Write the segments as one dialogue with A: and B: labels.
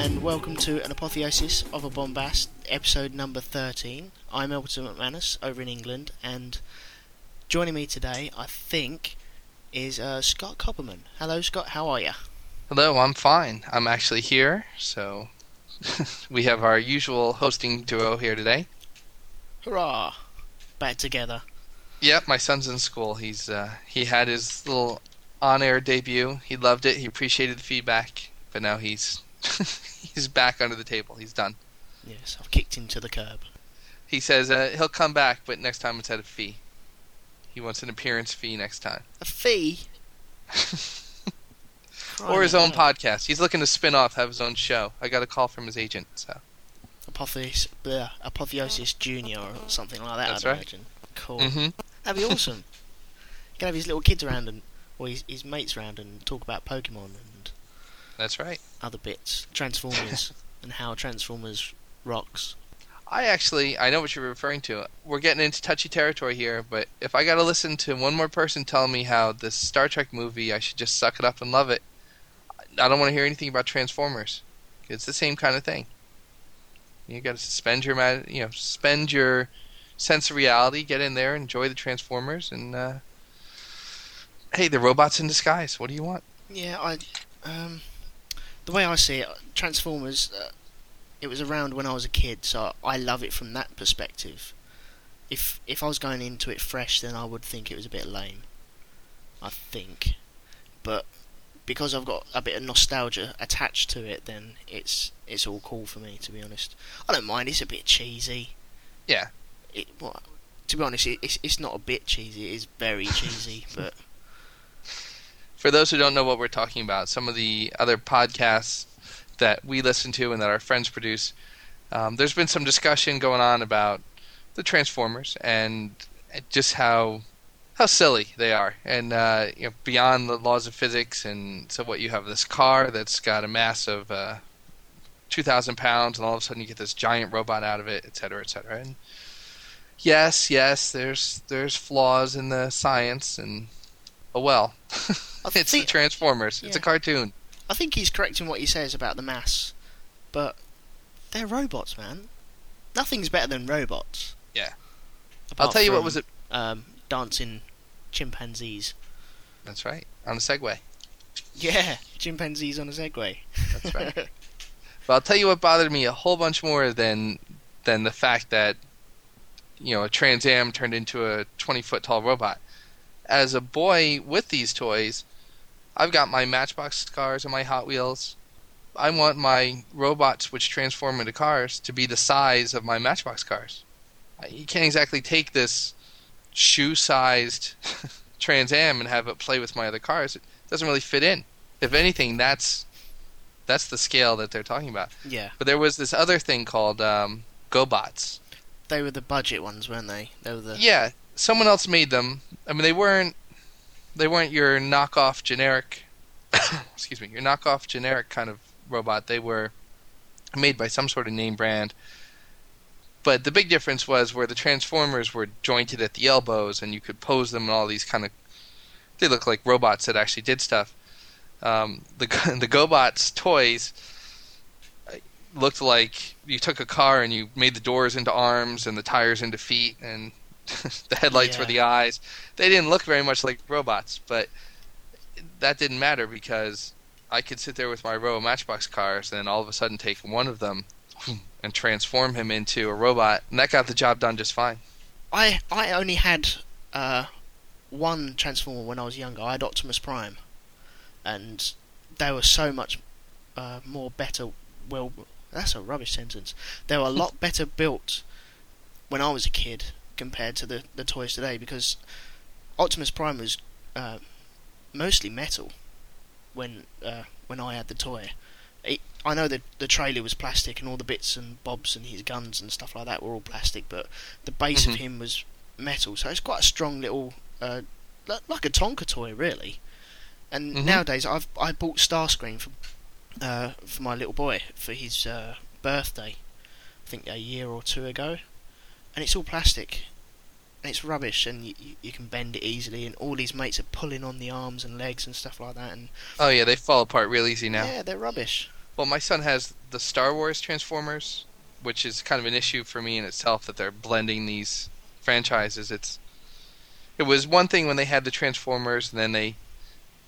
A: And welcome to an apotheosis of a bombast, episode number 13. I'm Elton McManus over in England, and joining me today, I think, is uh, Scott Copperman. Hello, Scott, how are you?
B: Hello, I'm fine. I'm actually here, so we have our usual hosting duo here today.
A: Hurrah! Back together.
B: Yep, my son's in school. He's uh, he had his little on-air debut. He loved it. He appreciated the feedback, but now he's he's back under the table. He's done.
A: Yes, I've kicked him to the curb.
B: He says uh, he'll come back, but next time it's at a fee. He wants an appearance fee next time.
A: A fee?
B: or his own podcast. He's looking to spin off, have his own show. I got a call from his agent, so
A: Apotheosis, bleh, Apotheosis Junior or something like that,
B: That's
A: I'd
B: right.
A: imagine. Cool.
B: hmm
A: That'd be awesome. He can have his little kids around and, or his, his mates around and talk about Pokemon and
B: that's right.
A: other bits, Transformers, and how Transformers rocks.
B: I actually, I know what you're referring to. We're getting into touchy territory here, but if I got to listen to one more person tell me how this Star Trek movie, I should just suck it up and love it. I don't want to hear anything about Transformers. It's the same kind of thing. You got to suspend your, you know, suspend your sense of reality, get in there, enjoy the Transformers, and uh, hey, the robots in disguise. What do you want?
A: Yeah, I, um, the way I see it, Transformers, uh, it was around when I was a kid, so I love it from that perspective. If if I was going into it fresh, then I would think it was a bit lame. I think, but because I've got a bit of nostalgia attached to it, then it's it's all cool for me. To be honest, I don't mind. It's a bit cheesy.
B: Yeah.
A: It, well, to be honest, it, it's it's not a bit cheesy. It is very cheesy, but
B: for those who don't know what we're talking about, some of the other podcasts that we listen to and that our friends produce, um, there's been some discussion going on about the Transformers and just how how silly they are, and uh, you know, beyond the laws of physics. And so, what you have this car that's got a mass of uh, two thousand pounds, and all of a sudden you get this giant robot out of it, et cetera, et cetera. And yes, yes, there's there's flaws in the science, and oh well.
A: I
B: it's
A: think-
B: the Transformers. It's a cartoon.
A: I think he's correct in what he says about the mass, but they're robots, man. Nothing's better than robots.
B: Yeah.
A: Apart
B: I'll tell you what was it.
A: Um, dancing chimpanzees.
B: That's right. On a Segway.
A: Yeah, chimpanzees on a Segway.
B: That's right. But I'll tell you what bothered me a whole bunch more than than the fact that you know a Trans Am turned into a 20 foot tall robot. As a boy with these toys, I've got my Matchbox cars and my Hot Wheels. I want my robots, which transform into cars, to be the size of my Matchbox cars. You can't exactly take this shoe-sized Trans Am and have it play with my other cars. It doesn't really fit in. If anything, that's that's the scale that they're talking about.
A: yeah,
B: But there was this other thing called um, GoBots.
A: they were the budget ones, weren't they? They were the
B: Yeah, someone else made them. I mean, they weren't they weren't your knockoff generic. excuse me, your knockoff generic kind of robot. They were made by some sort of name brand. But the big difference was where the Transformers were jointed at the elbows, and you could pose them and all these kind of. They look like robots that actually did stuff. Um, the the GoBots toys uh, looked like you took a car and you made the doors into arms and the tires into feet and the headlights were the eyes. They didn't look very much like robots, but that didn't matter because I could sit there with my row of Matchbox cars and then all of a sudden take one of them and transform him into a robot, and that got the job done just fine.
A: I I only had uh, one Transformer when I was younger. I had Optimus Prime, and they were so much uh, more better. Well, that's a rubbish sentence. They were a lot better built when I was a kid compared to the the toys today because Optimus Prime was uh, mostly metal when uh, when I had the toy. It, I know that the trailer was plastic and all the bits and bobs and his guns and stuff like that were all plastic, but the base
B: Mhm.
A: of him was metal, so it's quite a strong little, uh, like a Tonka toy, really. And
B: Mhm.
A: nowadays, I've I bought Starscream for uh, for my little boy for his uh, birthday, I think a year or two ago, and it's all plastic. And it's rubbish, and you, you, you can bend it easily, and all these mates are pulling on the arms and legs and stuff like that, and
B: Oh yeah, they fall apart real easy now.
A: yeah, they're rubbish.
B: Well, my son has the Star Wars Transformers, which is kind of an issue for me in itself that they're blending these franchises. It's it was one thing when they had the Transformers, and then they,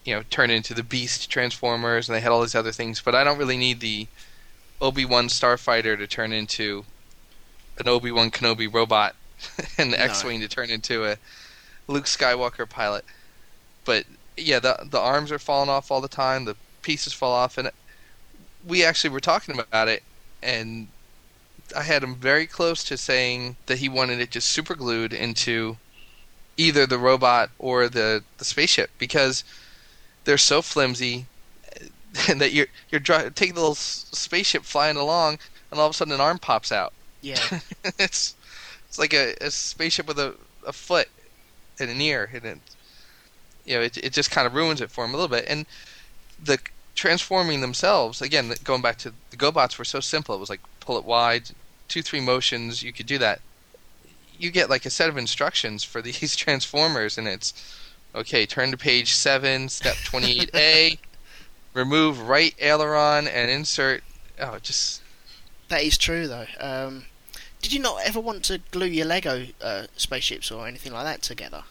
B: you know, turned into the Beast Transformers, and they had all these other things. But I don't really need the Obi Wan Starfighter to turn into an Obi Wan Kenobi robot, and the
A: No.
B: X-wing to turn into a Luke Skywalker pilot. But yeah, the the arms are falling off all the time. The pieces fall off, and we actually were talking about it, and I had him very close to saying that he wanted it just super glued into either the robot or the the spaceship because they're so flimsy and that you're you're dri- taking the little spaceship flying along, and all of a sudden an arm pops out.
A: Yeah,
B: it's it's like a, a spaceship with a, a foot and an ear, and it you know it it just kind of ruins it for him a little bit. And the transforming themselves again, going back to the GoBots were so simple. It was like pull it wide, two three motions, you could do that. You get like a set of instructions for these transformers, and it's okay. Turn to page seven, step twenty eight A. Remove right aileron and insert. Oh, just
A: that is true though. Um, did you not ever want to glue your Lego uh, spaceships or anything like that together?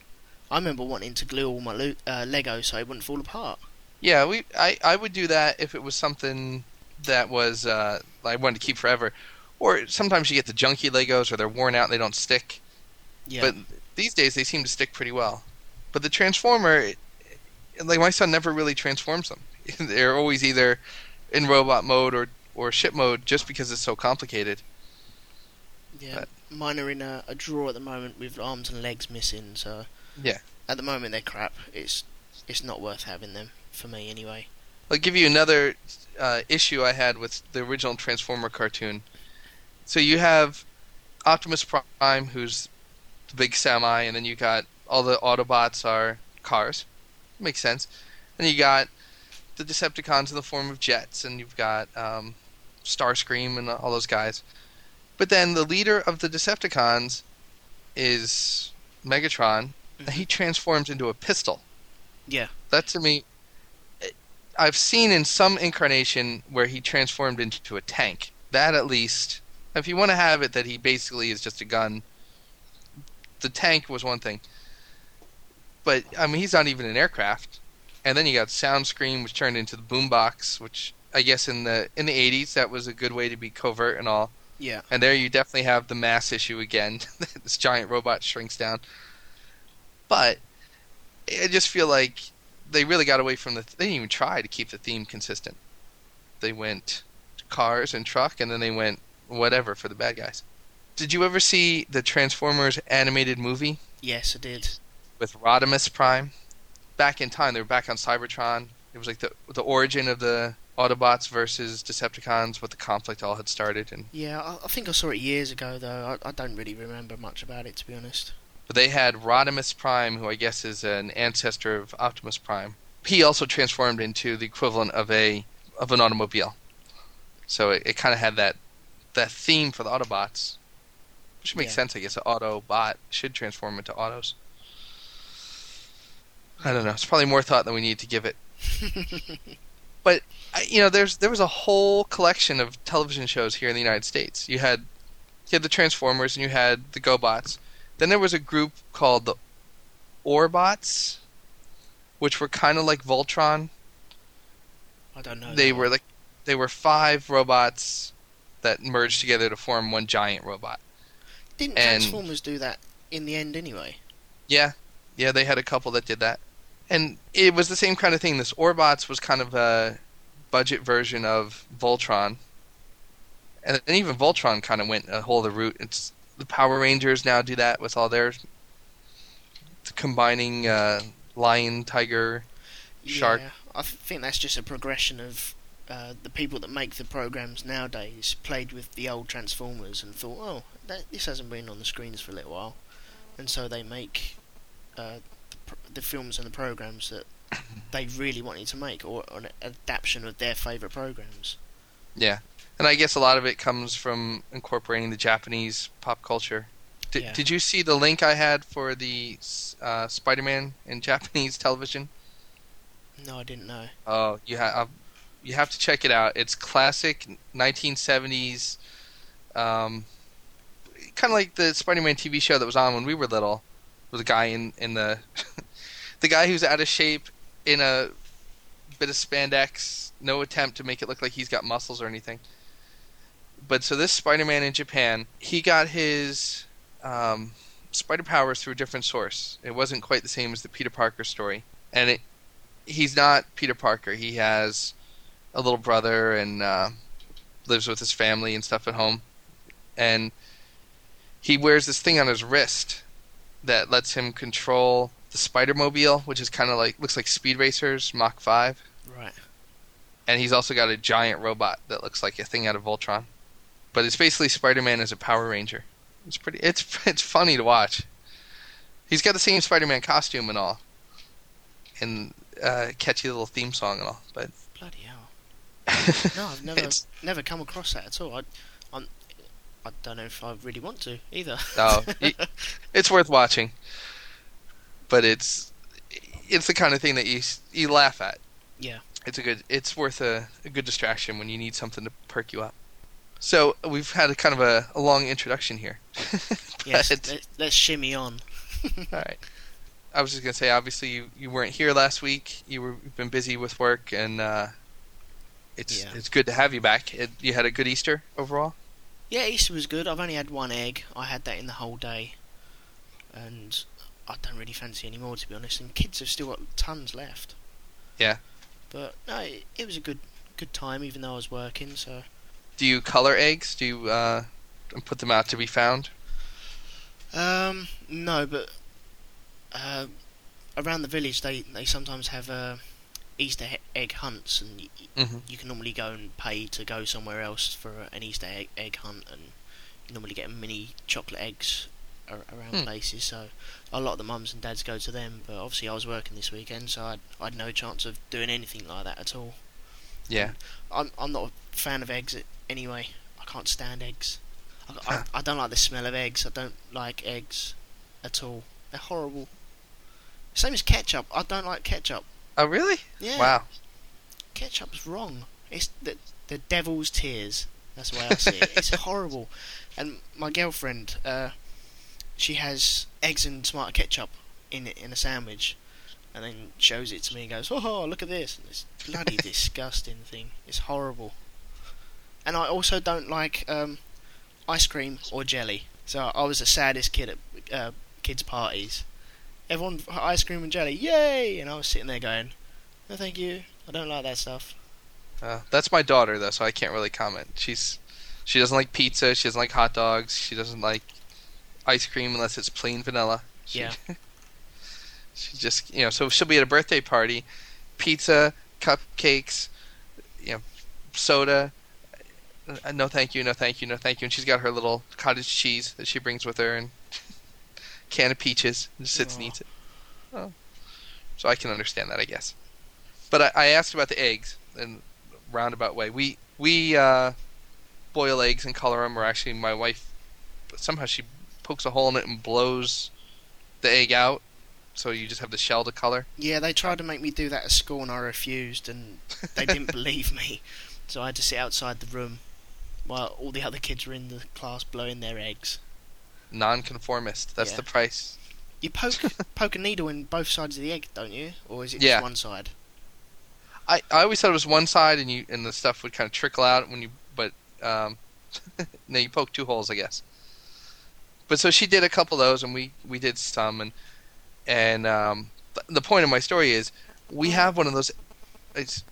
A: I remember wanting to glue all my lo- uh, Lego so it wouldn't fall apart.
B: Yeah, we I, I would do that if it was something that was uh, I wanted to keep forever. Or sometimes you get the junky Legos or they're worn out and they don't stick.
A: Yeah,
B: But these days they seem to stick pretty well. But the Transformer, like my son never really transforms them. they're always either in robot mode or or ship mode just because it's so complicated.
A: Yeah.
B: but-
A: Mine are in a, a drawer at the moment with arms and legs missing. So
B: Yeah.
A: at the moment they're crap. It's it's not worth having them for me anyway.
B: I'll give you another uh, issue I had with the original Transformer cartoon. So you have Optimus Prime, who's the big semi, and then you got all the Autobots are cars. Makes sense. And you got the Decepticons in the form of jets, and you've got um, Starscream and all those guys. But then the leader of the Decepticons is Megatron, and he transforms into a pistol.
A: Yeah.
B: That to me, I've seen in some incarnation where he transformed into a tank. That at least, if you want to have it that he basically is just a gun, the tank was one thing. But I mean, he's not even an aircraft. And then you got Soundscream, which turned into the boombox, which I guess in the in the 80s that was a good way to be covert and all.
A: Yeah.
B: And there you definitely have the mass issue again. this giant robot shrinks down. But I just feel like they really got away from the. They didn't even try to keep the theme consistent. They went cars and truck, and then they went whatever for the bad guys. Did you ever see the Transformers animated movie
A: Yes, I did.
B: with Rodimus Prime? Back in time, they were back on Cybertron. It was like the the origin of the Autobots versus Decepticons, what the conflict all had started, and
A: Yeah, I, I think I saw it years ago though. I, I don't really remember much about it to be honest.
B: But they had Rodimus Prime, who I guess is an ancestor of Optimus Prime. He also transformed into the equivalent of a of an automobile. So it, it kind of had that that theme for the Autobots, which makes
A: Yeah.
B: sense, I guess. An Autobot should transform into autos. I don't know. It's probably more thought than we need to give it. But uh, you know, there's there was a whole collection of television shows here in the United States. You had you had the Transformers and you had the GoBots. Then there was a group called the Orbots, which were kind of like Voltron.
A: I don't know.
B: They were like they were five robots that merged together to form one giant robot.
A: Didn't
B: and-
A: Transformers do that in the end anyway?
B: Yeah, yeah, they had a couple that did that, and it was the same kind of thing. This Orbots was kind of a budget version of Voltron, and, and even Voltron kind of went a whole other route. It's the Power Rangers now do that with all their combining uh, lion, tiger. Shark.
A: Yeah, I th- think that's just a progression of uh, the people that make the programs nowadays played with the old Transformers and thought, oh, that, this hasn't been on the screens for a little while, and so they make uh, the, films and the programs that they really wanted to make, or an adaptation of their favourite programs.
B: Yeah, and I guess a lot of it comes from incorporating the Japanese pop culture. Did,
A: Yeah.
B: did you see the link I had for the uh, Spider-Man in Japanese television?
A: No, I didn't know.
B: Oh, you have. you have to check it out. It's classic 1970s, um, kind of like the Spider-Man TV show that was on when we were little. With a guy in in the the guy who's out of shape in a bit of spandex, no attempt to make it look like he's got muscles or anything. But so this Spider-Man in Japan, he got his um, spider powers through a different source. It wasn't quite the same as the Peter Parker story, and it he's not Peter Parker. He has a little brother and uh, lives with his family and stuff at home, and he wears this thing on his wrist that lets him control the Spider Mobile, which is kind of like looks like Speed Racers Mach Five.
A: Right.
B: And he's also got a giant robot that looks like a thing out of Voltron. But it's basically Spider-Man as a Power Ranger. It's pretty. It's it's funny to watch. He's got the same Spider-Man costume and all, and uh, catchy little theme song and all. But
A: bloody hell! no, I've never never come across that at all. I, I'm, I don't know if I really want to either.
B: no, it's worth watching. But it's it's the kind of thing that you you laugh at.
A: Yeah.
B: It's a good. It's worth a, a good distraction when you need something to perk you up. So we've had a kind of a, a long introduction here.
A: yes, let, let's shimmy on.
B: all right. I was just gonna say, obviously you, you weren't here last week. You were you've been busy with work, and uh, it's
A: Yeah.
B: it's good to have you back. It, you had a good Easter overall.
A: Yeah, Easter was good. I've only had one egg. I had that in the whole day, and I don't really fancy any more to be honest. And kids have still got tons left.
B: Yeah.
A: But no, it, it was a good good time, even though I was working. So
B: Do you color eggs? Do you uh, put them out to be found?
A: Um, no, but uh, around the village they they sometimes have uh, Easter egg hunts, and y- y-
B: hmm
A: you can normally go and pay to go somewhere else for an Easter egg, egg hunt, and you normally get mini chocolate eggs ar- around
B: Hmm.
A: places. So a lot of the mums and dads go to them. But obviously, I was working this weekend, so I'd I'd no chance of doing anything like that at all.
B: Yeah.
A: I'm I'm not a fan of eggs anyway. I can't stand eggs. I, I, I don't like the smell of eggs. I don't like eggs at all. They're horrible. Same as ketchup. I don't like ketchup.
B: Oh, really?
A: Yeah.
B: Wow.
A: Ketchup's wrong. It's the the devil's tears. That's the way I see it. It's horrible. And my girlfriend, uh, she has eggs and tomato ketchup in in a sandwich, and then shows it to me and goes, "Oh, look at this!" It's bloody disgusting thing. It's horrible. And I also don't like um, ice cream or jelly. So I was the saddest kid at uh, kids' parties. Everyone ice cream and jelly, yay! And I was sitting there going, "No, thank you. I don't like that stuff."
B: Uh, that's my daughter though, so I can't really comment. She's she doesn't like pizza. She doesn't like hot dogs. She doesn't like ice cream unless it's plain vanilla. She,
A: Yeah.
B: she just you know so she'll be at a birthday party, pizza, cupcakes, you know, soda. Uh, no thank you, no thank you, no thank you. And she's got her little cottage cheese that she brings with her and can of peaches and just sits and eats it. Oh. So I can understand that, I guess. But I, I asked about the eggs in a roundabout way. We we uh, boil eggs and color them, or actually, my wife somehow she pokes a hole in it and blows the egg out, so you just have the shell to color.
A: Yeah, they tried to make me do that at school, and I refused, and they didn't believe me. So I had to sit outside the room while all the other kids were in the class blowing their eggs.
B: Non-conformist. That's
A: Yeah.
B: the price.
A: You poke poke a needle in both sides of the egg, don't you? Or is it
B: Yeah.
A: just one side?
B: I, I always thought it was one side, and you and the stuff would kind of trickle out when you. But um, no, you poke two holes, I guess. But so she did a couple of those, and we we did some, and and um, th- the point of my story is we have one of those. It's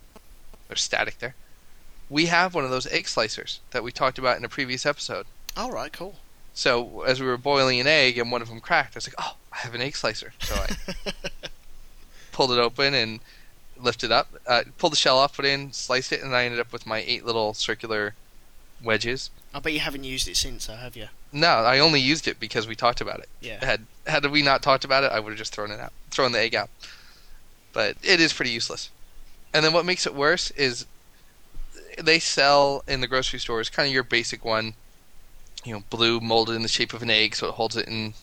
B: there's static there. We have one of those egg slicers that we talked about in a previous episode.
A: All right, cool.
B: So as we were boiling an egg and one of them cracked, I was like, "Oh, I have an egg slicer." So I pulled it open and lifted up, uh, pulled the shell off, put it in, sliced it, and I ended up with my eight little circular wedges.
A: I bet you haven't used it since, though, have you?
B: No, I only used it because we talked about it.
A: Yeah.
B: Had had we not talked about it, I would have just thrown it out, thrown the egg out. But it is pretty useless. And then what makes it worse is they sell in the grocery stores kind of your basic one, you know, blue molded in the shape of an egg, so it holds it in.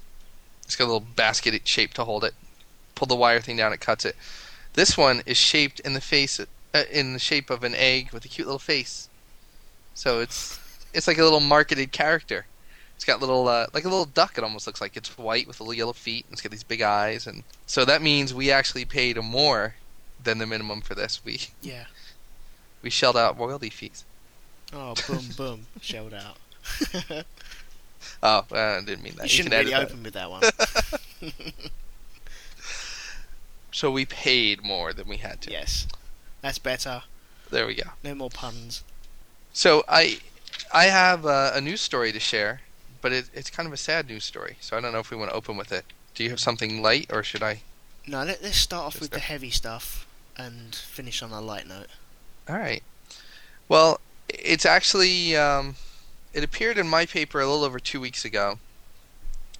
B: It's got a little basket shape to hold it. Pull the wire thing down, it cuts it. This one is shaped in the face, uh, in the shape of an egg with a cute little face. So it's it's like a little marketed character. It's got little uh, like a little duck. It almost looks like it's white with little yellow feet. And it's got these big eyes, and so that means we actually paid more than the minimum for this. We
A: Yeah.
B: we shelled out royalty fees.
A: Oh, boom, boom, shelled out.
B: Oh, uh, I didn't mean that.
A: You shouldn't really
B: that.
A: open with that one.
B: So we paid more than we had to.
A: yes, that's better.
B: There we go.
A: No more puns.
B: So I I have uh, a news story to share, but it, it's kind of a sad news story. So I don't know if we want to open with it. Do you have something light, or should I?
A: No, let, let's start off with the heavy stuff and finish on a light note.
B: All right. Well, it's actually um, it appeared in my paper a little over two weeks ago,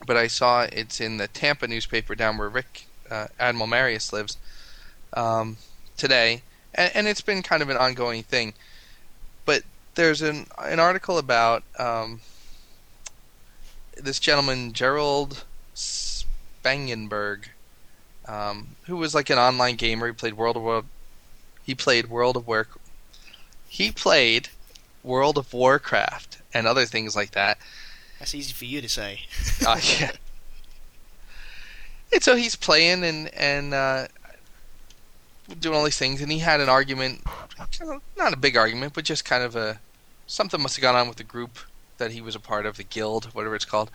B: but I saw it's in the Tampa newspaper down where Rick uh, Admiral Marius lives um, today, and, and it's been kind of an ongoing thing. But there's an an article about um, this gentleman Gerald Spangenberg, um, who was like an online gamer. He played World of War. He played World of War. He played World of Warcraft and other things like that.
A: That's easy for you to say.
B: Uh, yeah. And so he's playing and and uh, doing all these things, and he had an argument, not a big argument, but just kind of a something must have gone on with the group that he was a part of, the guild, whatever it's called,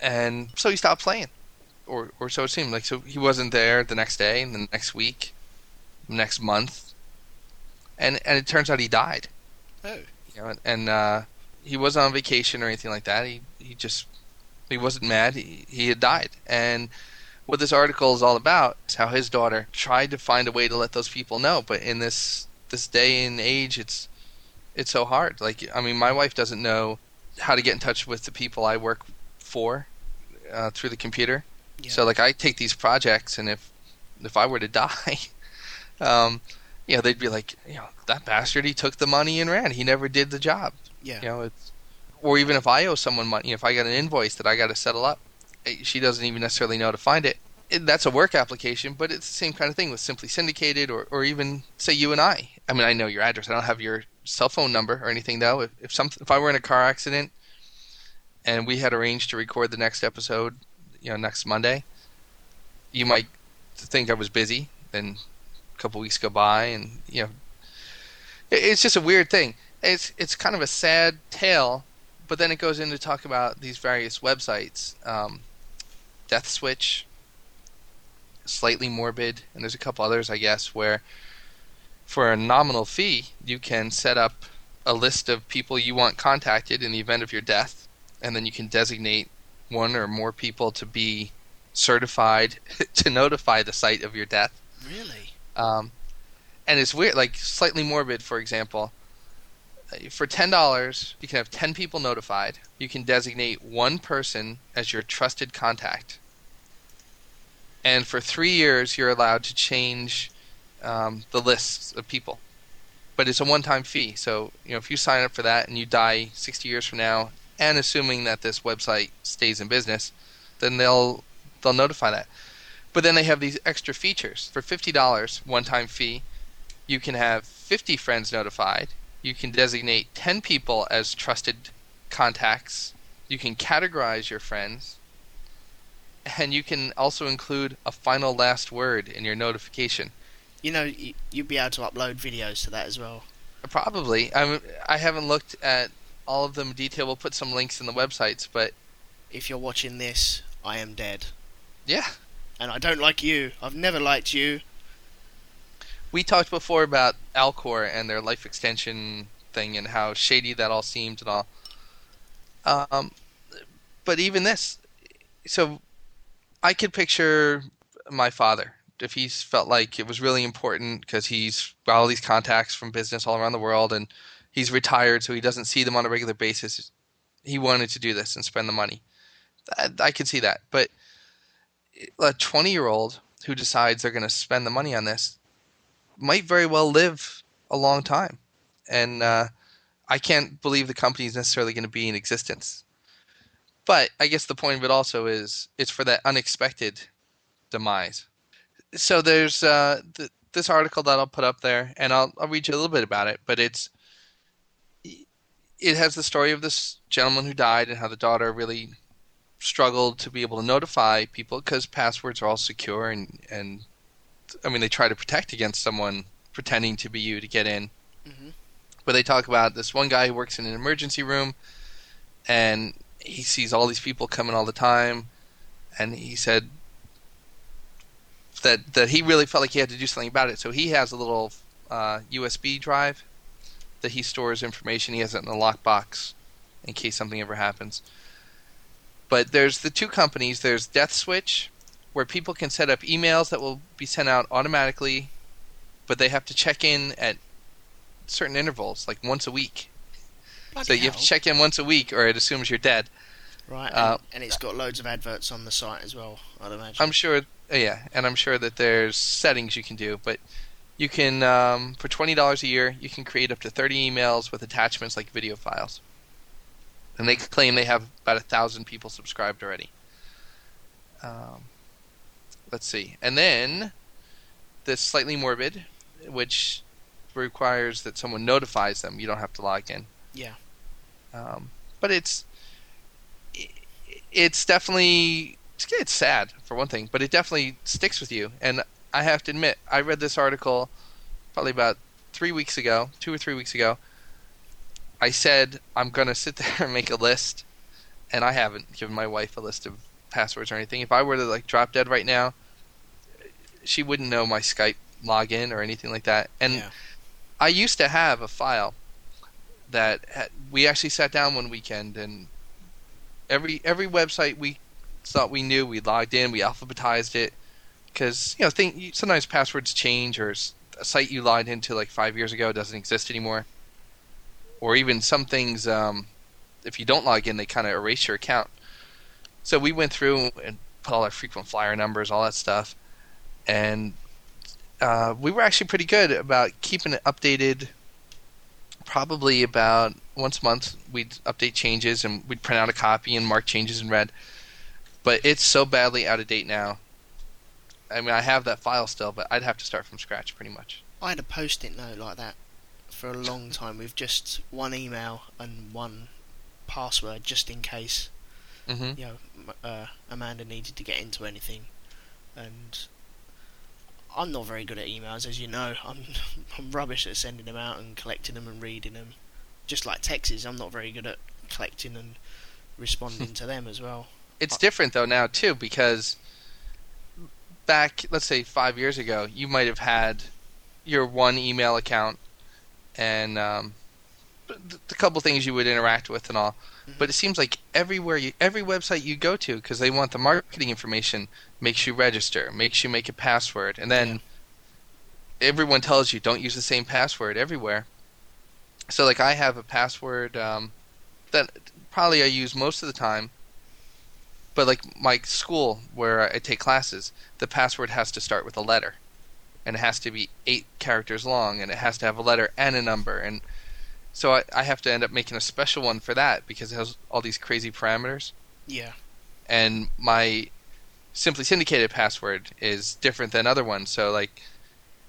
B: and so he stopped playing, or or so it seemed like. So he wasn't there the next day, and the next week, next month, and and it turns out he died.
A: Oh.
B: You know, and, and uh, he wasn't on vacation or anything like that. He he just he wasn't mad. He he had died, and what this article is all about is how his daughter tried to find a way to let those people know, but in this this day and age, it's it's so hard. Like I mean, my wife doesn't know how to get in touch with the people I work for uh, through the computer.
A: Yeah.
B: So like I take these projects, and if if I were to die, um, you know, they'd be like, you know, that bastard, he took the money and ran. He never did the job.
A: Yeah.
B: You know, it's or even if I owe someone money, if I got an invoice that I got to settle up, eh, she doesn't even necessarily know how to find it. it. That's a work application, but it's the same kind of thing with Simply Syndicated, or or even say you and I. I mean, I know your address. I don't have your cell phone number or anything though. If if some if I were in a car accident and we had arranged to record the next episode, you know, next Monday, you might think I was busy. Then a couple weeks go by, and you know, it- it's just a weird thing. It's it's kind of a sad tale, but then it goes in to talk about these various websites, um, Death Switch, Slightly Morbid, and there's a couple others, I guess, where for a nominal fee you can set up a list of people you want contacted in the event of your death, and then you can designate one or more people to be certified to notify the site of your death.
A: Really?
B: Um, and it's weird, like slightly morbid, for example. For ten dollars, you can have ten people notified. You can designate one person as your trusted contact, and for three years, you're allowed to change um, the lists of people. But it's a one-time fee, so you know if you sign up for that and you die sixty years from now, and assuming that this website stays in business, then they'll they'll notify that. But then they have these extra features. For $50 one time fee, you can have 50 friends notified. You can designate 10 people as trusted contacts. You can categorize your friends. And you can also include a final last word in your notification.
A: You know, you'd be able to upload videos to that as well.
B: Probably. I'm, I haven't looked at all of them in detail. We'll put some links in the websites, but
A: If you're watching this, I am dead.
B: yeah.
A: And I don't like you. I've never liked you.
B: We talked before about Alcor and their life extension thing and how shady that all seemed and all. Um, but even this, so I could picture my father if he's felt like it was really important because he's got all these contacts from business all around the world and he's retired, so he doesn't see them on a regular basis. He wanted to do this and spend the money. I, I could see that, but a twenty-year-old who decides they're going to spend the money on this might very well live a long time, and uh, I can't believe the company is necessarily going to be in existence. But I guess the point of it also is it's for that unexpected demise. So there's uh, the this article that I'll put up there, and I'll I'll read you a little bit about it. But it's it has the story of this gentleman who died and how the daughter really struggled to be able to notify people because passwords are all secure and and I mean they try to protect against someone pretending to be you to get in.
A: Mhm.
B: But they talk about this one guy who works in an emergency room and he sees all these people coming all the time and he said that that he really felt like he had to do something about it. So he has a little uh, USB drive that he stores information. He has it in a lockbox in case something ever happens. But there's the two companies. There's Death Switch, where people can set up emails that will be sent out automatically, but they have to check in at certain intervals, like once a week.
A: Bloody
B: so you have to check in once a week, or it assumes you're dead.
A: Right, and,
B: uh,
A: and it's got loads of adverts on the site as well. I'd imagine.
B: I'm sure, uh, yeah, and I'm sure that there's settings you can do, but you can um, for twenty dollars a year you can create up to thirty emails with attachments like video files, and they claim they have about a thousand people subscribed already. Um, let's see, and then this slightly morbid, which requires that someone notifies them. You don't have to log in.
A: Yeah.
B: Um, but it's it's definitely it's sad for one thing, but it definitely sticks with you. And I have to admit, I read this article probably about three weeks ago, two or three weeks ago. I said I'm gonna sit there and make a list, and I haven't given my wife a list of passwords or anything. If I were to like drop dead right now, she wouldn't know my Skype login or anything like that. And
A: yeah.
B: I used to have a file that had, we actually sat down one weekend and every every website we thought we knew we logged in we alphabetized it because you know think sometimes passwords change or a site you logged into like five years ago doesn't exist anymore or even some things um, if you don't log in they kind of erase your account so we went through and put all our frequent flyer numbers all that stuff and uh, we were actually pretty good about keeping it updated. Probably about once a month, we'd update changes and we'd print out a copy and mark changes in red. But it's so badly out of date now. I mean, I have that file still, but I'd have to start from scratch pretty much.
A: I had a post-it note like that for a long time with just one email and one password, just in case
B: hmm
A: you know uh, Amanda needed to get into anything. And I'm not very good at emails, as you know. I'm I'm rubbish at sending them out and collecting them and reading them. Just like texts, I'm not very good at collecting and responding to them as well.
B: It's different though now too because back, let's say five years ago, you might have had your one email account and um, th- the couple things you would interact with and all. But it seems like everywhere, you, every website you go to, because they want the marketing information, makes you register, makes you make a password, and then everyone tells you don't use the same password everywhere. So, like, I have a password um, that probably I use most of the time, but like my school where I take classes, the password has to start with a letter, and it has to be eight characters long, and it has to have a letter and a number, and so I, I have to end up making a special one for that because it has all these crazy parameters.
A: Yeah,
B: And my simply syndicated password is different than other ones. So like,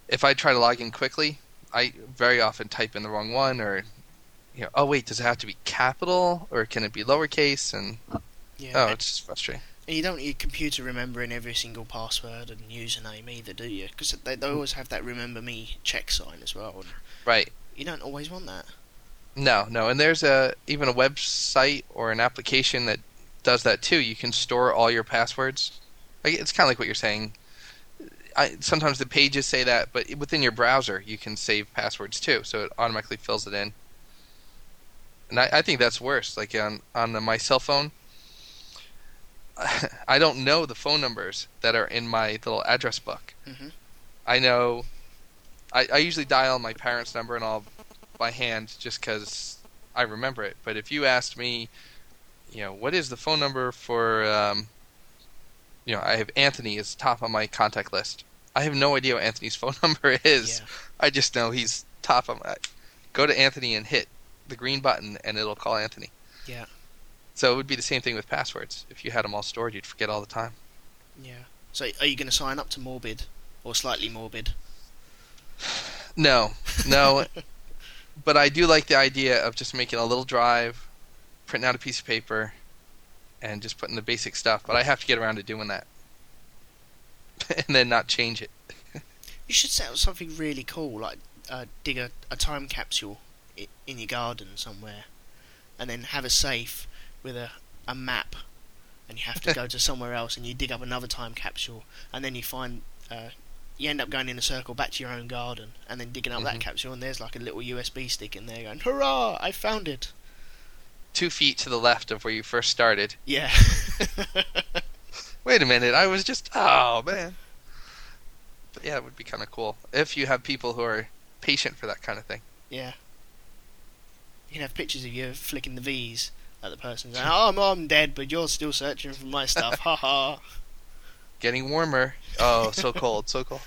B: if I try to log in quickly, I very often type in the wrong one, or you know, oh wait, does it have to be capital or can it be lowercase? And
A: yeah.
B: oh, it's just frustrating.
A: And you don't need your computer remembering every single password and username either, do you? Because they, they mm. always have that remember me check sign as well.
B: Right.
A: you don't always want that.
B: No, no, and there's a even a website or an application that does that too. You can store all your passwords. Like, it's kind of like what you're saying. I, sometimes the pages say that, but within your browser you can save passwords too, so it automatically fills it in. And I, I think that's worse. Like on on the, my cell phone, I don't know the phone numbers that are in my little address book.
A: Mhm.
B: I know. I, I usually dial my parents' number and all by hand just because I remember it. But if you asked me, you know, what is the phone number for, um, you know, I have Anthony as top on my contact list. I have no idea what Anthony's phone number is.
A: Yeah.
B: I just know he's top of my. Go to Anthony and hit the green button, and it'll call Anthony.
A: Yeah.
B: So it would be the same thing with passwords. If you had them all stored, you'd forget all the time.
A: Yeah. So are you going to sign up to Morbid or slightly Morbid?
B: No, no. but I do like the idea of just making a little drive, printing out a piece of paper, and just putting the basic stuff. But I have to get around to doing that, and then not change it.
A: You should set up something really cool, like uh, dig a, a time capsule in your garden somewhere, and then have a safe with a, a map, and you have to go to somewhere else, and you dig up another time capsule, and then you find uh, you end up going in a circle back to your own garden, and then digging up that
B: Mhm.
A: capsule, and there's like a little USB stick in there, going hurrah! I found it.
B: Two feet to the left of where you first started.
A: Yeah.
B: Wait a minute, I was just oh man. But yeah, it would be kind of cool if you have people who are patient for that kind of thing.
A: Yeah. You can have pictures of you flicking the V's at the person saying, Oh, I'm, I'm dead, but you're still searching for my stuff. Ha ha.
B: Getting warmer. Oh, so cold, so cold.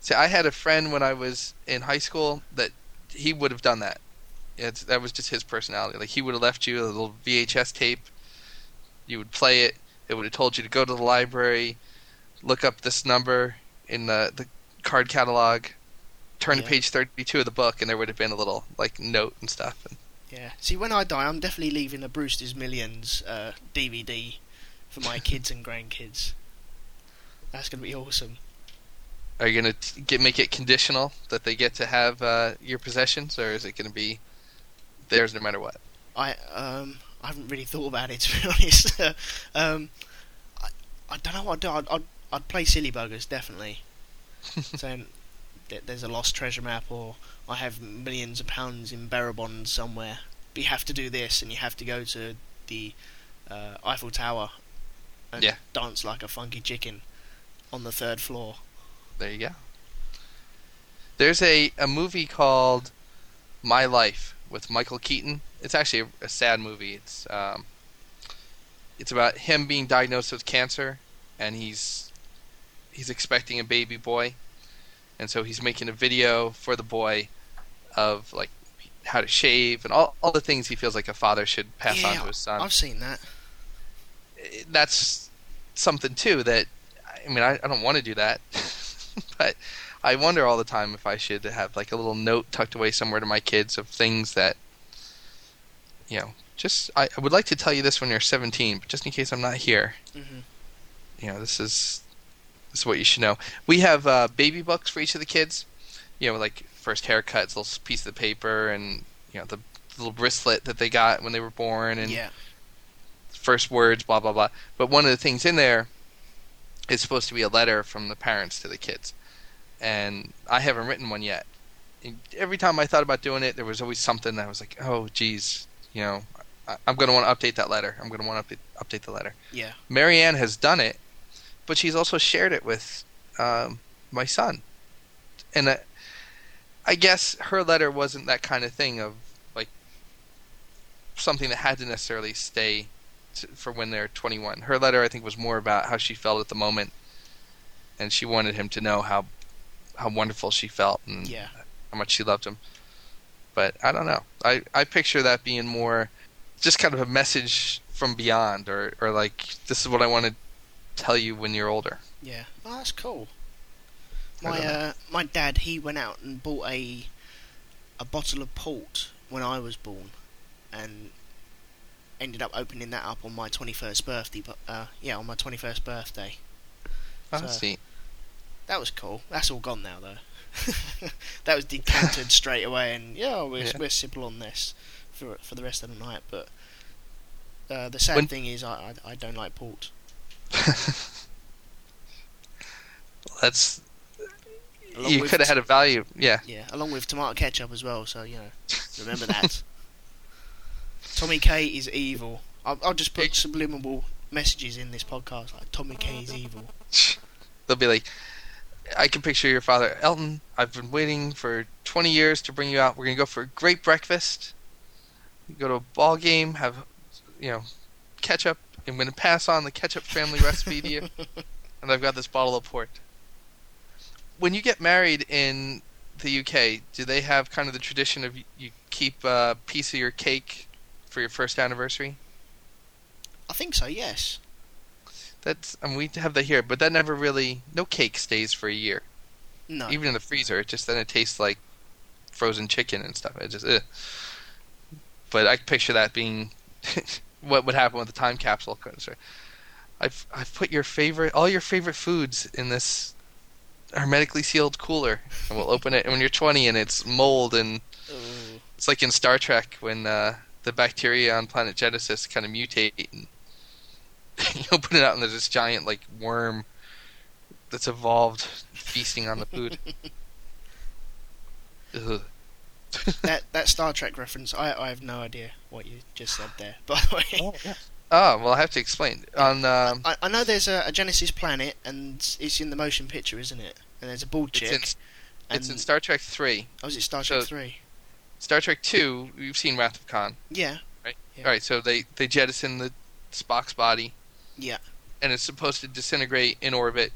B: See, I had a friend when I was in high school that he would have done that. It's, that was just his personality. Like he would have left you a little VHS tape. You would play it. It would have told you to go to the library, look up this number in the the card catalog, turn
A: Yeah.
B: to page thirty-two of the book, and there would have been a little like note and stuff. And
A: Yeah. See, when I die, I'm definitely leaving a Brewster's Millions uh, DVD for my kids and grandkids. That's going to be awesome.
B: Are you gonna get make it conditional that they get to have uh, your possessions, or is it gonna be theirs no matter what?
A: I um I haven't really thought about it to be honest. um, I, I don't know what I'd do. I'd, I'd, I'd play silly buggers definitely. Saying that there's a lost treasure map, or I have millions of pounds in bearer bonds somewhere. But you have to do this, and you have to go to the uh, Eiffel Tower and
B: Yeah.
A: dance like a funky chicken on the third floor.
B: There you go. There's a, a movie called My Life with Michael Keaton. It's actually a, a sad movie. It's um, it's about him being diagnosed with cancer, and he's he's expecting a baby boy, and so he's making a video for the boy of like how to shave and all all the things he feels like a father should pass on to his son.
A: I've seen that.
B: that's something too that I mean I, I don't want to do that, but I wonder all the time if I should have like a little note tucked away somewhere to my kids of things that you know just I, I would like to tell you this when you're 17, but just in case I'm not here,
A: hmm
B: you know this is this is what you should know. We have uh, baby books for each of the kids, you know like first haircuts, little piece of paper, and you know the little bracelet that they got when they were born, and
A: Yeah.
B: first words, blah blah blah. But one of the things in there is supposed to be a letter from the parents to the kids, and I haven't written one yet. And every time I thought about doing it, there was always something that I was like, "Oh, geez, you know, I, I'm going to want to update that letter. I'm going to want to update, the letter."
A: Yeah.
B: Marianne has done it, but she's also shared it with um, my son, and I guess her letter wasn't that kind of thing of like something that had to necessarily stay for when they're 21. Her letter, I think, was more about how she felt at the moment, and she wanted him to know how how wonderful she felt and
A: Yeah.
B: how much she loved him. But I don't know. I I picture that being more just kind of a message from beyond, or or like this is what I want to tell you when you're older.
A: Yeah. Oh, that's cool. My uh, my dad he went out and bought a a bottle of port when I was born, and ended up opening that up on my twenty first birthday. But uh, yeah, on my twenty first birthday.
B: I
A: So-
B: see.
A: That was cool. That's all gone now though. that was decanted straight away, and yeah, we're
B: Yeah.
A: we're sipping on this for for the rest of the night. But uh, the sad
B: When-
A: thing is, I, I I don't like port.
B: That's
A: Along
B: you could have had a value. Yeah.
A: Yeah, along with tomato ketchup as well. So you know, remember that. Tommy K is evil. I'll, I'll just put subliminal messages in this podcast like Tommy K is evil.
B: They'll be like, I can picture your father, Elton. I've been waiting for 20 years to bring you out. We're gonna go for a great breakfast. Go to a ball game, have, you know, ketchup. I'm gonna pass on the ketchup family recipe to you, and I've got this bottle of port. When you get married in the UK, do they have kind of the tradition of you- you keep a piece of your cake for your first anniversary?
A: I think so. Yes.
B: That's and we have that here, but that never really no cake stays for a year.
A: No.
B: even in the freezer. It just then it tastes like frozen chicken and stuff. It just, ugh. but I picture that being what would happen with the time capsule. I've I've put your favorite, all your favorite foods in this hermetically sealed cooler, and we'll open it And when you're 20, and it's mold and
A: Ooh.
B: it's like in Star Trek when uh, the bacteria on planet Genesis kind of mutate and you open it up and there's this giant like worm that's evolved feasting on the food. Ugh.
A: that that Star Trek reference, I I have no idea what you just said there. By the way,
B: Oh well, I have to explain. On um,
A: I, I know there's a, a Genesis planet, and it's in the motion picture, isn't it? And there's a bald
B: it's in it's in Star Trek three,
A: Oh, is it Star Trek
B: so-
A: Three?
B: Star Trek two. You've seen Wrath of Khan,
A: Yeah.
B: right?
A: Yeah.
B: All right, so they they jettison the Spock's body.
A: Yeah.
B: And it's supposed to disintegrate in orbit,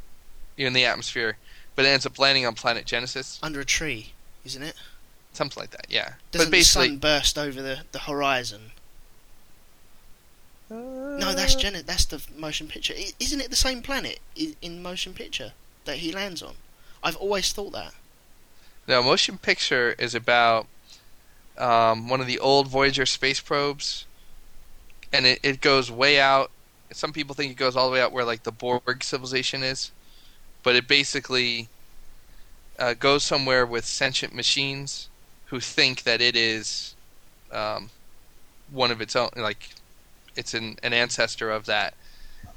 B: in the atmosphere, but it ends up landing on planet Genesis,
A: Under a tree, isn't it?
B: something like that. Yeah,
A: Doesn't
B: but basically,
A: the sun burst over the, the horizon? No, that's
B: Uh,
A: Gen- That's the motion picture. I- Isn't it the same planet i- in motion picture that he lands on? I've always thought that.
B: No, motion picture is about um, one of the old Voyager space probes, and it, it goes way out. Some people think it goes all the way out where like the Borg civilization is, but it basically uh, goes somewhere with sentient machines who think that it is um, one of its own, like it's an, an ancestor of that,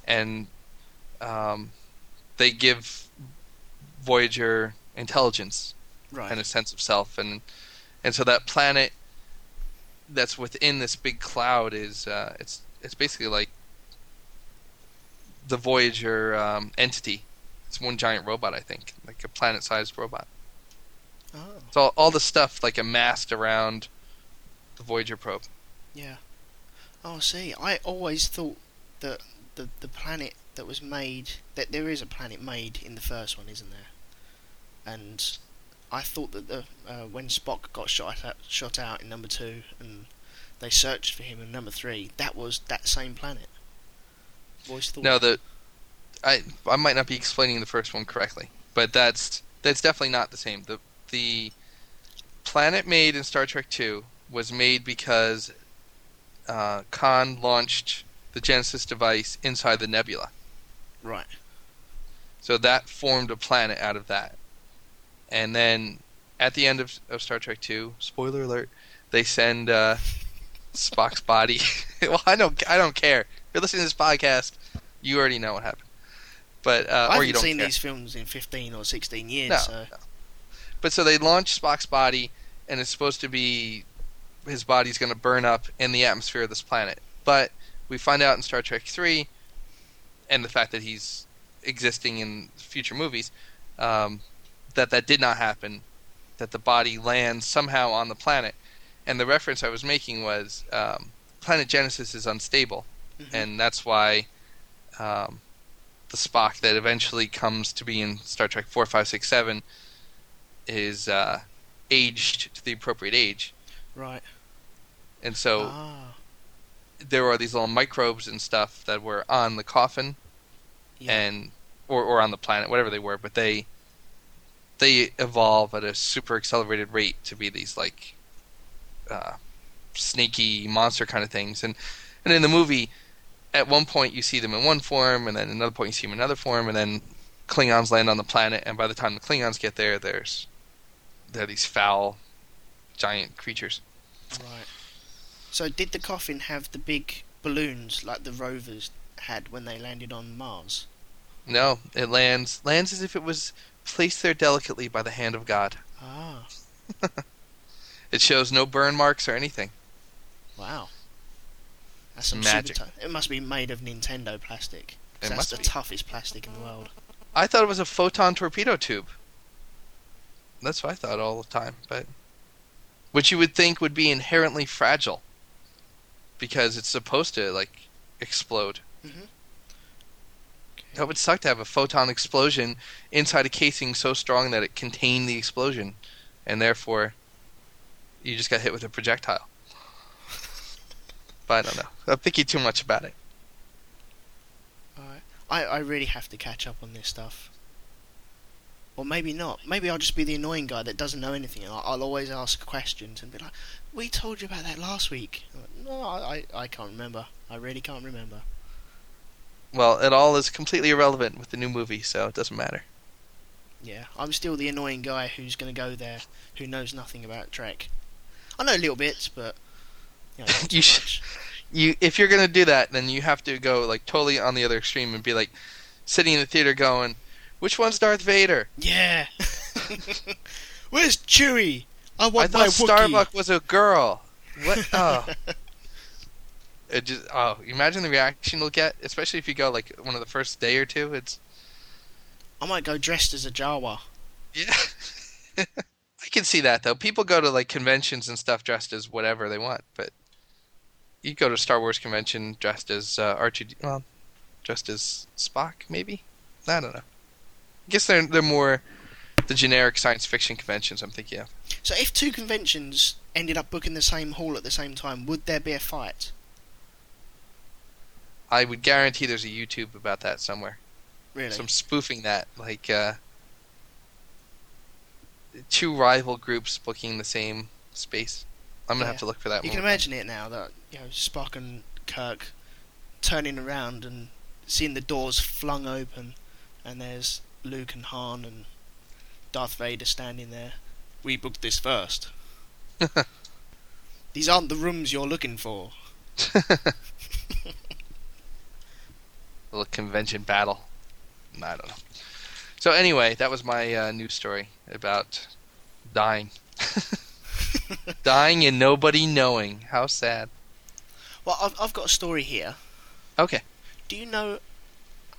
B: and um, they give Voyager intelligence
A: Right.
B: and a sense of self and and so that planet that's within this big cloud is uh, it's it's basically like the Voyager um, entity. It's one giant robot, I think, like a planet-sized robot.
A: oh,
B: So all, all the stuff like amassed around the Voyager probe.
A: yeah. Oh, see, I always thought that the the planet that was made that there is a planet made in the first one, isn't there? And I thought that the uh, when Spock got shot out, shot out in number two, and they searched for him in number three, that was that same planet. Always thought.
B: No, the I I might not be explaining the first one correctly, but that's that's definitely not the same. The the planet made in Star Trek Two was made because uh, Khan launched the Genesis device inside the nebula,
A: Right.
B: so that formed a planet out of that. And then at the end of, of Star Trek Two, spoiler alert, they send uh, Spock's body. well, I don't I don't care. If you're listening to this podcast, you already know what happened. But uh,
A: I
B: or you
A: haven't seen
B: care.
A: these films in fifteen or sixteen years,
B: No,
A: so
B: no. But so they launch Spock's body, and it's supposed to be his body's going to burn up in the atmosphere of this planet. But we find out in Star Trek Three, and the fact that he's existing in future movies, um, that that did not happen. That the body lands somehow on the planet, and the reference I was making was um, planet Genesis is unstable,
A: Mhm.
B: and that's why um, the Spock that eventually comes to be in Star Trek four, five, six, seven is uh, aged to the appropriate age,
A: right.
B: and so
A: ah,
B: there are these little microbes and stuff that were on the coffin
A: yeah.
B: and or or on the planet, whatever they were, but they they evolve at a super accelerated rate to be these like uh, snaky monster kind of things, and and in the movie, at one point you see them in one form, and then another point you see them in another form, and then Klingons land on the planet, and by the time the Klingons get there, there's they're these foul giant creatures.
A: Right. So did the coffin have the big balloons like the rovers had when they landed on Mars?
B: No, it lands lands as if it was placed there delicately by the hand of God.
A: Ah,
B: It shows no burn marks or anything.
A: wow. That's some
B: Magic.
A: Super tou- it must be made of Nintendo plastic.
B: It
A: that's the
B: be.
A: toughest plastic in the world.
B: I thought it was a photon torpedo tube. That's what I thought all the time, but which you would think would be inherently fragile because it's supposed to like explode.
A: Mhm.
B: That would suck to have a photon explosion inside a casing so strong that it contained the explosion, and therefore you just got hit with a projectile. But I don't know. I'm thinking too much about it.
A: Alright. I, I really have to catch up on this stuff. Or maybe not. Maybe I'll just be the annoying guy that doesn't know anything. I'll, I'll always ask questions and be like, "We told you about that last week." Like, no, I, I can't remember. I really can't remember.
B: Well, it all is completely irrelevant with the new movie, so it doesn't matter.
A: Yeah, I'm still the annoying guy who's going to go there, who knows nothing about Trek. I know little bits, but you, know,
B: You
A: too
B: sh-
A: much.
B: You, if you're gonna do that, then you have to go like totally on the other extreme and be like, sitting in the theater going, "Which one's Darth Vader?"
A: Yeah. Where's Chewie? I
B: I
A: want
B: thought
A: my Wookiee.
B: Starbuck was a girl. What? Oh. It just oh, imagine the reaction you'll get, especially if you go like one of the first day or two. It's
A: I might go dressed as a Jawa.
B: yeah. I can see that though. People go to like conventions and stuff dressed as whatever they want, but you go to a Star Wars convention dressed as uh, R2, well, dressed as Spock, maybe. I don't know. I guess they're they're more the generic science fiction conventions. I'm thinking of.
A: So if two conventions ended up booking the same hall at the same time, would there be a fight?
B: I would guarantee there's a YouTube about that somewhere.
A: Really?
B: some spoofing that like uh two rival groups booking the same space i'm gonna
A: Yeah.
B: have to look for that
A: you can imagine it now that you know Spock and Kirk turning around and seeing the doors flung open, and there's Luke and Han and Darth Vader standing there. We booked this first. These aren't the rooms you're looking for.
B: little convention battle i don't know so anyway that was my uh, news story about dying dying and nobody knowing how sad
A: Well, I've, I've got a story here.
B: okay
A: Do you know?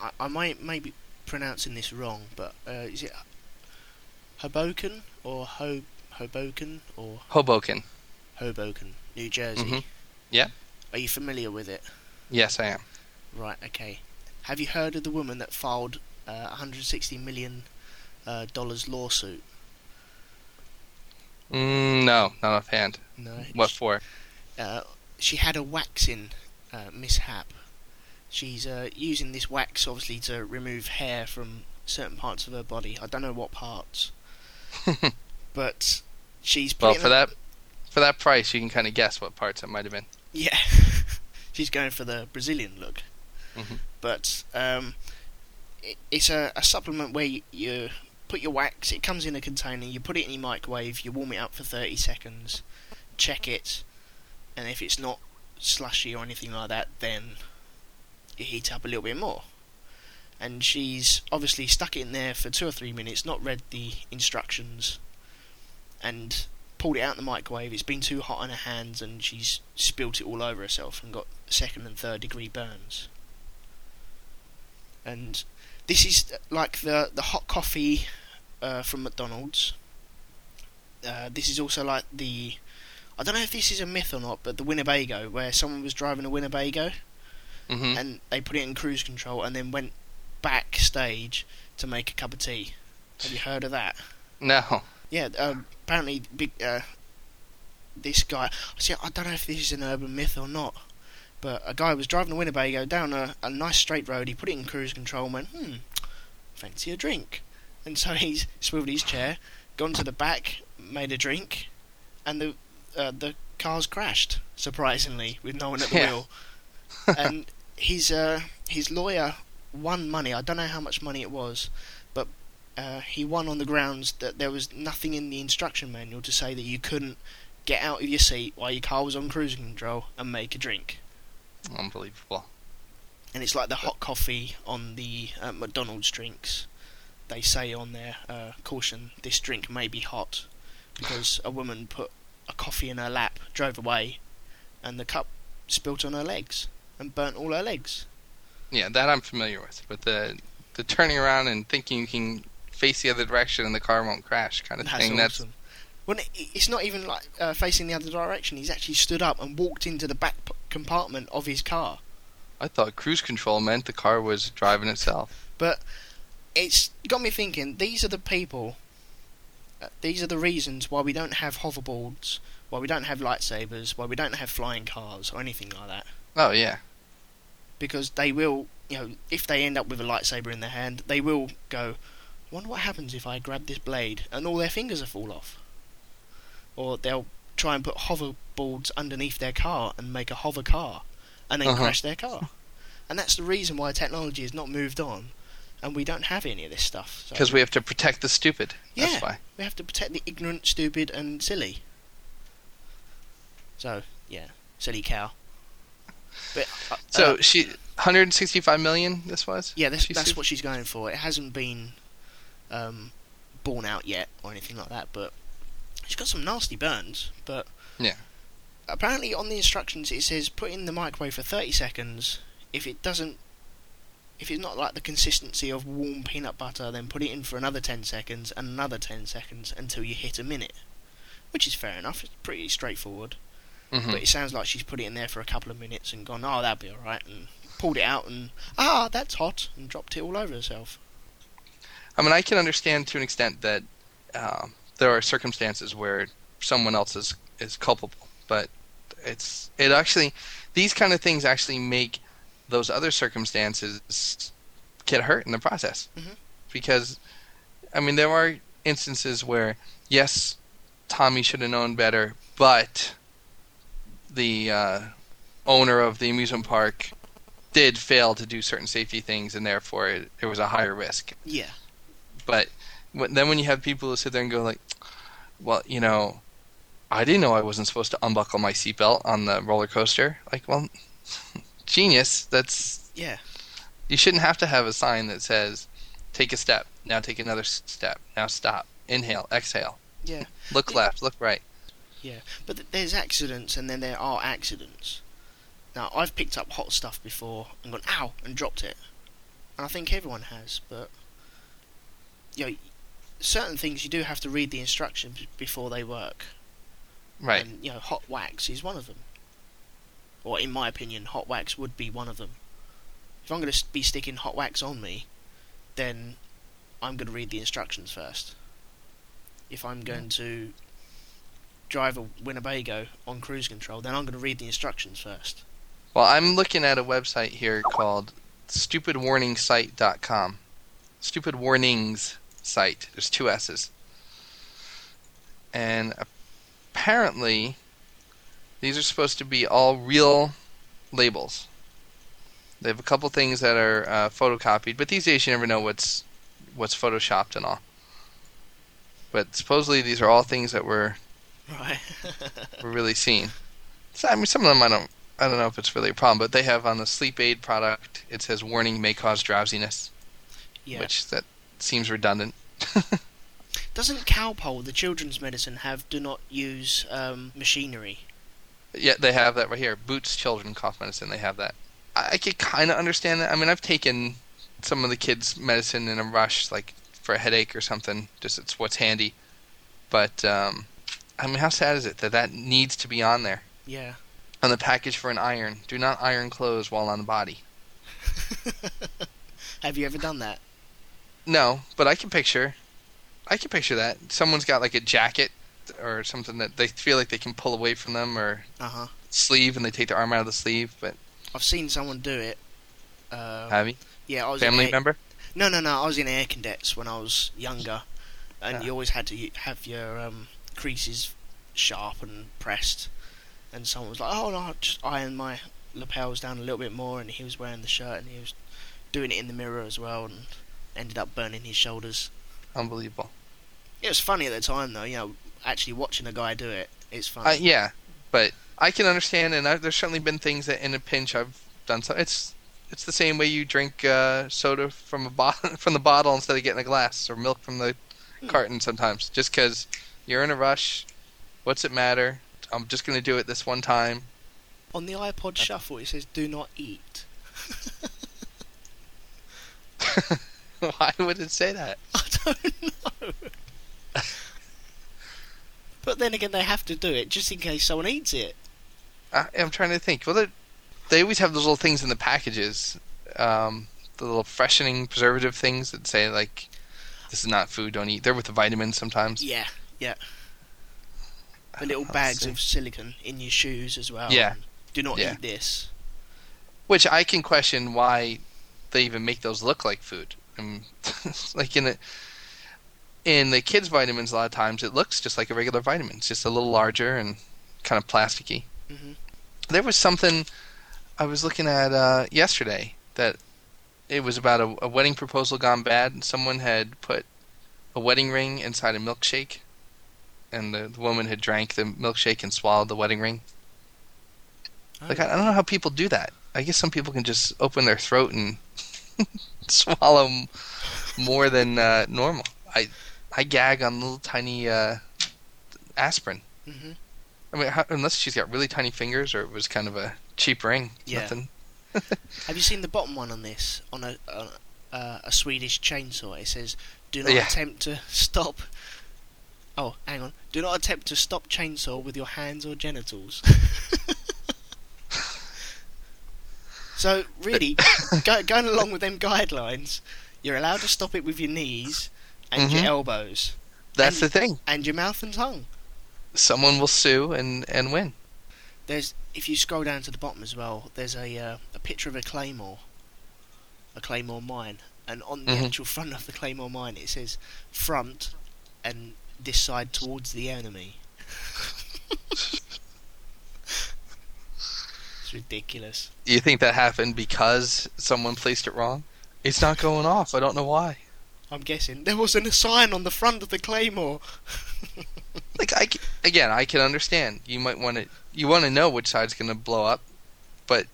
A: I, I might may be pronouncing this wrong, but uh, is it Hoboken or Ho Hoboken or
B: hoboken
A: Hoboken, New Jersey?
B: Mhm. Yeah.
A: Are you familiar with it?
B: yes i am
A: Right. Okay. Have you heard of the woman that filed uh, 160 million uh, dollars lawsuit?
B: mm, no not offhand
A: No.
B: what for
A: Uh, she had a waxing uh, mishap. She's uh, using this wax obviously to remove hair from certain parts of her body. I don't know what parts, but she's
B: well for that for that price you can kind of guess what parts it might have been
A: Yeah, she's going for the Brazilian look.
B: Mhm.
A: But um, it, it's a, a supplement where you, you put your wax. It comes in a container. You put it in your microwave. You warm it up for thirty seconds. Check it, and if it's not slushy or anything like that, then you heat up a little bit more. And she's obviously stuck it in there for two or three minutes, not read the instructions, and pulled it out the microwave. It's been too hot on her hands, and she's spilt it all over herself and got second and third degree burns. And this is like the the hot coffee uh, from McDonald's. Uh, this is also like the I don't know if this is a myth or not, but the Winnebago, where someone was driving a Winnebago
B: hmm
A: and they put it in cruise control and then went backstage to make a cup of tea. Have you heard of that?
B: no
A: Yeah, um, apparently, big. Uh, this guy. See, I don't know if this is an urban myth or not, but a guy was driving a Winnebago down a, a nice straight road. He put it in cruise control and went, "Hmm, fancy a drink." And so he's swiveled his chair, gone to the back, made a drink, and the uh, the cars crashed surprisingly with no one at the
B: Yeah.
A: wheel. and his uh, his lawyer won money. I don't know how much money it was, but uh, he won on the grounds that there was nothing in the instruction manual to say that you couldn't get out of your seat while your car was on cruise control and make a drink.
B: Unbelievable
A: And it's like the hot coffee on the uh, McDonald's drinks. They say on there, uh, caution, this drink may be hot because a woman put a coffee in her lap, drove away, and the cup spilt on her legs and burnt all her legs.
B: Yeah, that I'm familiar with. But the the turning around and thinking you can face the other direction and the car won't crash kind of
A: That's
B: thing. That's
A: awesome. Well, it- it's not even like uh, facing the other direction. He's actually stood up and walked into the back p- compartment of his car.
B: I thought cruise control meant the car was driving itself.
A: But it's got me thinking. These are the people. Uh, these are the reasons why we don't have hoverboards, why we don't have lightsabers, why we don't have flying cars or anything like that.
B: Oh yeah,
A: Because they will, you know, if they end up with a lightsaber in their hand, they will go. wonder what happens if I grab this blade and all their fingers will fall off. Or they'll try and put hoverboards underneath their car and make a hover car and then
B: Uh-huh.
A: crash their car. And that's the reason why technology has not moved on and we don't have any of this stuff. So-
B: Because we have to protect the stupid.
A: yeah,
B: That's why.
A: we have to protect the ignorant, stupid, and silly. So, yeah, silly cow. But uh,
B: So
A: uh,
B: she 165 million. This was.
A: yeah, that's, that's
B: sued?
A: what she's going for. It hasn't been um, borne out yet or anything like that, but she's got some nasty burns. But
B: Yeah.
A: apparently on the instructions it says put in the microwave for 30 seconds. If it doesn't, if it's not like the consistency of warm peanut butter, then put it in for another 10 seconds and another 10 seconds until you hit a minute. Which is fair enough. It's pretty straightforward.
B: Mhm.
A: But it sounds like she's put it in there for a couple of minutes and gone, oh, that'll be alright, and pulled it out and, ah, that's hot, and dropped it all over herself.
B: I mean, I can understand to an extent that um, there are circumstances where someone else is is culpable, but it's it actually these kind of things actually make those other circumstances get hurt in the process
A: Mhm.
B: because I mean there are instances where yes, Tommy should have known better, but the uh, owner of the amusement park did fail to do certain safety things, and therefore it, there was a higher risk.
A: Yeah.
B: But then when you have people who sit there and go like, "Well, you know, I didn't know I wasn't supposed to unbuckle my seatbelt on the roller coaster." Like, well, genius. That's
A: Yeah.
B: you shouldn't have to have a sign that says, "Take a step, now take another step, now stop, inhale, exhale,
A: Yeah.
B: look
A: Yeah.
B: left, look right."
A: Yeah, but th- there's accidents and then there are accidents. Now, I've picked up hot stuff before and gone, ow, and dropped it. And I think everyone has, but. You know, certain things you do have to read the instructions before they work.
B: Right.
A: And, you know, hot wax is one of them. Or, in my opinion, hot wax would be one of them. If I'm going to be sticking hot wax on me, then I'm going to read the instructions first. If I'm going to drive a Winnebago on cruise control, then I'm going to read the instructions first.
B: Well, I'm looking at a website here called stupidwarningsite.com. Stupid warnings site. There's two S's. And apparently, these are supposed to be all real labels. They have a couple things that are uh, photocopied, but these days you never know what's what's photoshopped and all. But supposedly these are all things that were
A: Right.
B: were really seen. So, I mean, some of them I don't I don't know if it's really a problem, but they have on the sleep aid product it says warning may cause drowsiness,
A: yeah.
B: which that seems redundant.
A: Doesn't Calpol, the children's medicine, have do not use um, machinery?
B: Yeah, they have that right here. Boots Children Cough Medicine. They have that. I, I could kind of understand that. I mean, I've taken some of the kids' medicine in a rush, like for a headache or something. Just it's what's handy. But um, I mean, how sad is it that that needs to be on there
A: Yeah.
B: on the package for an iron? Do not iron clothes while on the body.
A: have you ever done that?
B: No, but I can picture. I can picture that someone's got like a jacket or something that they feel like they can pull away from them, or
A: Uh huh.
B: sleeve, and they take their arm out of the sleeve. But
A: I've seen someone do it. Uh,
B: have you
A: yeah, I was
B: family
A: air,
B: member?
A: No, no, no. I was in air cadets when I was younger, and
B: Yeah.
A: you always had to have your um, creases sharp and pressed. And someone was like, "Oh no, I'll just iron my lapels down a little bit more," and he was wearing the shirt and he was doing it in the mirror as well, and ended up burning his shoulders.
B: Unbelievable.
A: It was funny at the time, though. You know, actually watching a guy do it, it's funny.
B: Uh, yeah, but I can understand, and I, there's certainly been things that in a pinch I've done. So it's it's the same way you drink uh, soda from a bottle from the bottle instead of getting a glass, or milk from the
A: Hmm.
B: carton. Sometimes, just because you're in a rush, what's it matter? I'm just gonna do it this one time.
A: On the iPod Shuffle, it says "Do not eat."
B: Why would it say that?
A: I don't know. but then again, they have to do it just in case someone eats it.
B: I, I'm trying to think. Well, they- always have those little things in the packages, um, the little freshening preservative things that say like, "This is not food. Don't eat." They're with the vitamins sometimes.
A: Yeah, yeah. The little bags of silicon in your shoes as well.
B: Yeah.
A: Do not
B: Yeah.
A: eat this.
B: Which I can question why they even make those look like food. Um, like in a, in the kids' vitamins, a lot of times it looks just like a regular vitamin. It's just a little larger and kind of plasticky.
A: Mhm.
B: There was something I was looking at uh, yesterday that it was about a, a wedding proposal gone bad. And someone had put a wedding ring inside a milkshake, and the, the woman had drank the milkshake and swallowed the wedding ring. Like I, I don't know how people do that. I guess some people can just open their throat and swallow more than uh, normal. I I gag on little tiny uh, aspirin.
A: hmm
B: I mean, how, unless she's got really tiny fingers, or it was kind of a cheap ring.
A: Yeah.
B: Nothing.
A: Have you seen the bottom one on this? On a on a, uh, a Swedish chainsaw, it says, "Do not
B: Yeah.
A: attempt to stop." Oh, hang on. Do not attempt to stop chainsaw with your hands or genitals. So really, go, going along with them guidelines, you're allowed to stop it with your knees and
B: Mhm.
A: your elbows
B: That's
A: And-
B: the thing.
A: and your mouth and tongue.
B: Someone will sue and and win.
A: There's if you scroll down to the bottom as well. There's a uh, a picture of a claymore, a claymore mine, and on the
B: Mhm.
A: actual front of the claymore mine it says front and this side towards the enemy. ridiculous.
B: You think that happened because someone placed it wrong? It's not going off. I don't know why.
A: I'm guessing there wasn't a sign on the front of the claymore.
B: Like I again, I can understand. You might want to you want to know which side's going to blow up, but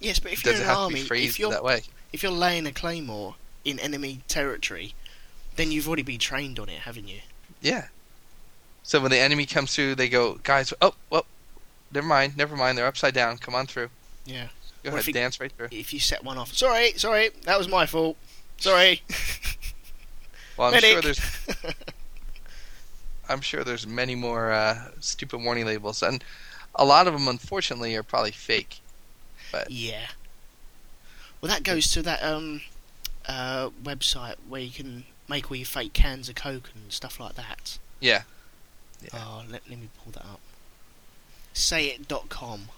A: yes, but if you're
B: it
A: in
B: have
A: an army, if you're
B: that way?
A: if you're laying a claymore in enemy territory, then you've already been trained on it, haven't you?
B: Yeah. So when the enemy comes through, they go, guys, oh, well, never mind, never mind. They're upside down. Come on through.
A: Yeah.
B: Go
A: Or
B: ahead,
A: you-
B: dance right through.
A: if you set one off. Sorry, sorry, that was my fault. Sorry.
B: Well, I'm
A: Medic.
B: sure there's, I'm sure there's many more uh, stupid warning labels, and a lot of them, unfortunately, are probably fake.
A: But yeah. Well, that goes to that um uh website where you can make all your fake cans of Coke and stuff like that.
B: Yeah. Yeah.
A: Oh, let, let me pull that up. Sayit.com,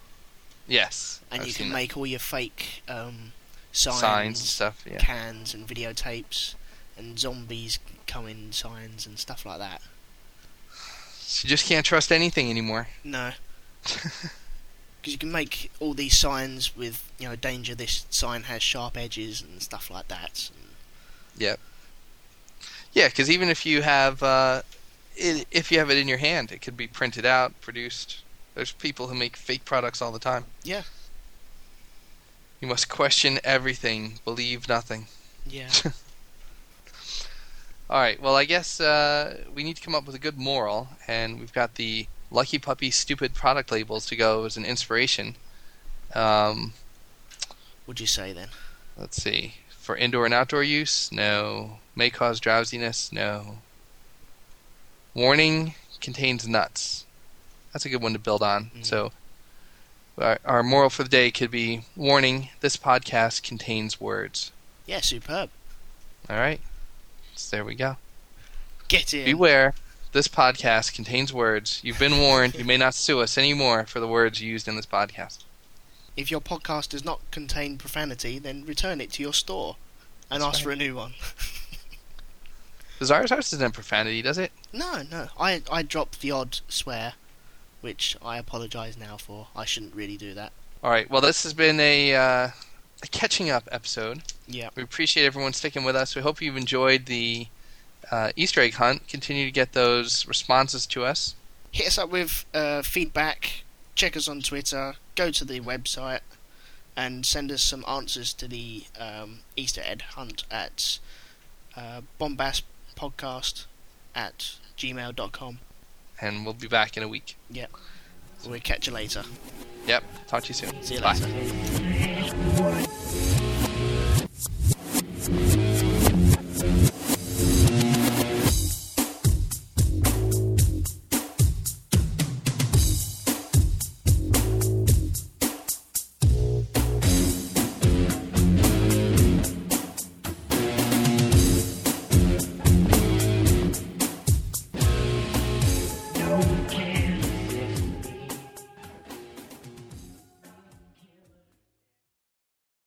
B: Yes.
A: and
B: I've
A: you can make all your fake um signs,
B: signs and stuff. Yeah.
A: cans, and videotapes, and zombies coming signs and stuff like that.
B: So you just can't trust anything anymore.
A: No. Because you can make all these signs with, you know, danger, this sign has sharp edges and stuff like that. Yep.
B: Yeah, because even if you have, uh, i if you have it in your hand, it could be printed out, produced. There's people who make fake products all the time.
A: Yeah.
B: You must question everything, believe nothing.
A: Yeah.
B: All right. Well, I guess uh, we need to come up with a good moral, and we've got the Lucky Puppy stupid product labels to go as an inspiration. Um,
A: What'd you say then?
B: let's see. For indoor and outdoor use, no. May cause drowsiness, no. Warning contains nuts. That's a good one to build on.
A: Mm.
B: So, our, our moral for the day could be warning: this podcast contains words.
A: Yeah, superb.
B: All right. So there we go.
A: Get in.
B: Beware. This podcast contains words. You've been warned. You may not sue us anymore for the words used in this podcast.
A: If your podcast does not contain profanity, then return it to your store and
B: That's
A: ask for a new one.
B: Does ours ours doesn't have profanity, does it?
A: No, no. I I dropped the odd swear, which I apologise now for. I shouldn't really do that.
B: All right. Well, this has been a, uh, a catching up episode.
A: Yeah.
B: We appreciate everyone sticking with us. We hope you've enjoyed the uh, Easter egg hunt. Continue to get those responses to us.
A: Hit us up with uh, feedback. Check us on Twitter. Go to the website and send us some answers to the um, Easter egg hunt at uh, bombastpodcast at gmail.com.
B: And we'll be back in a week. Yep.
A: We'll catch you later.
B: Yep. Talk to you soon.
A: See you
B: Bye.
A: later.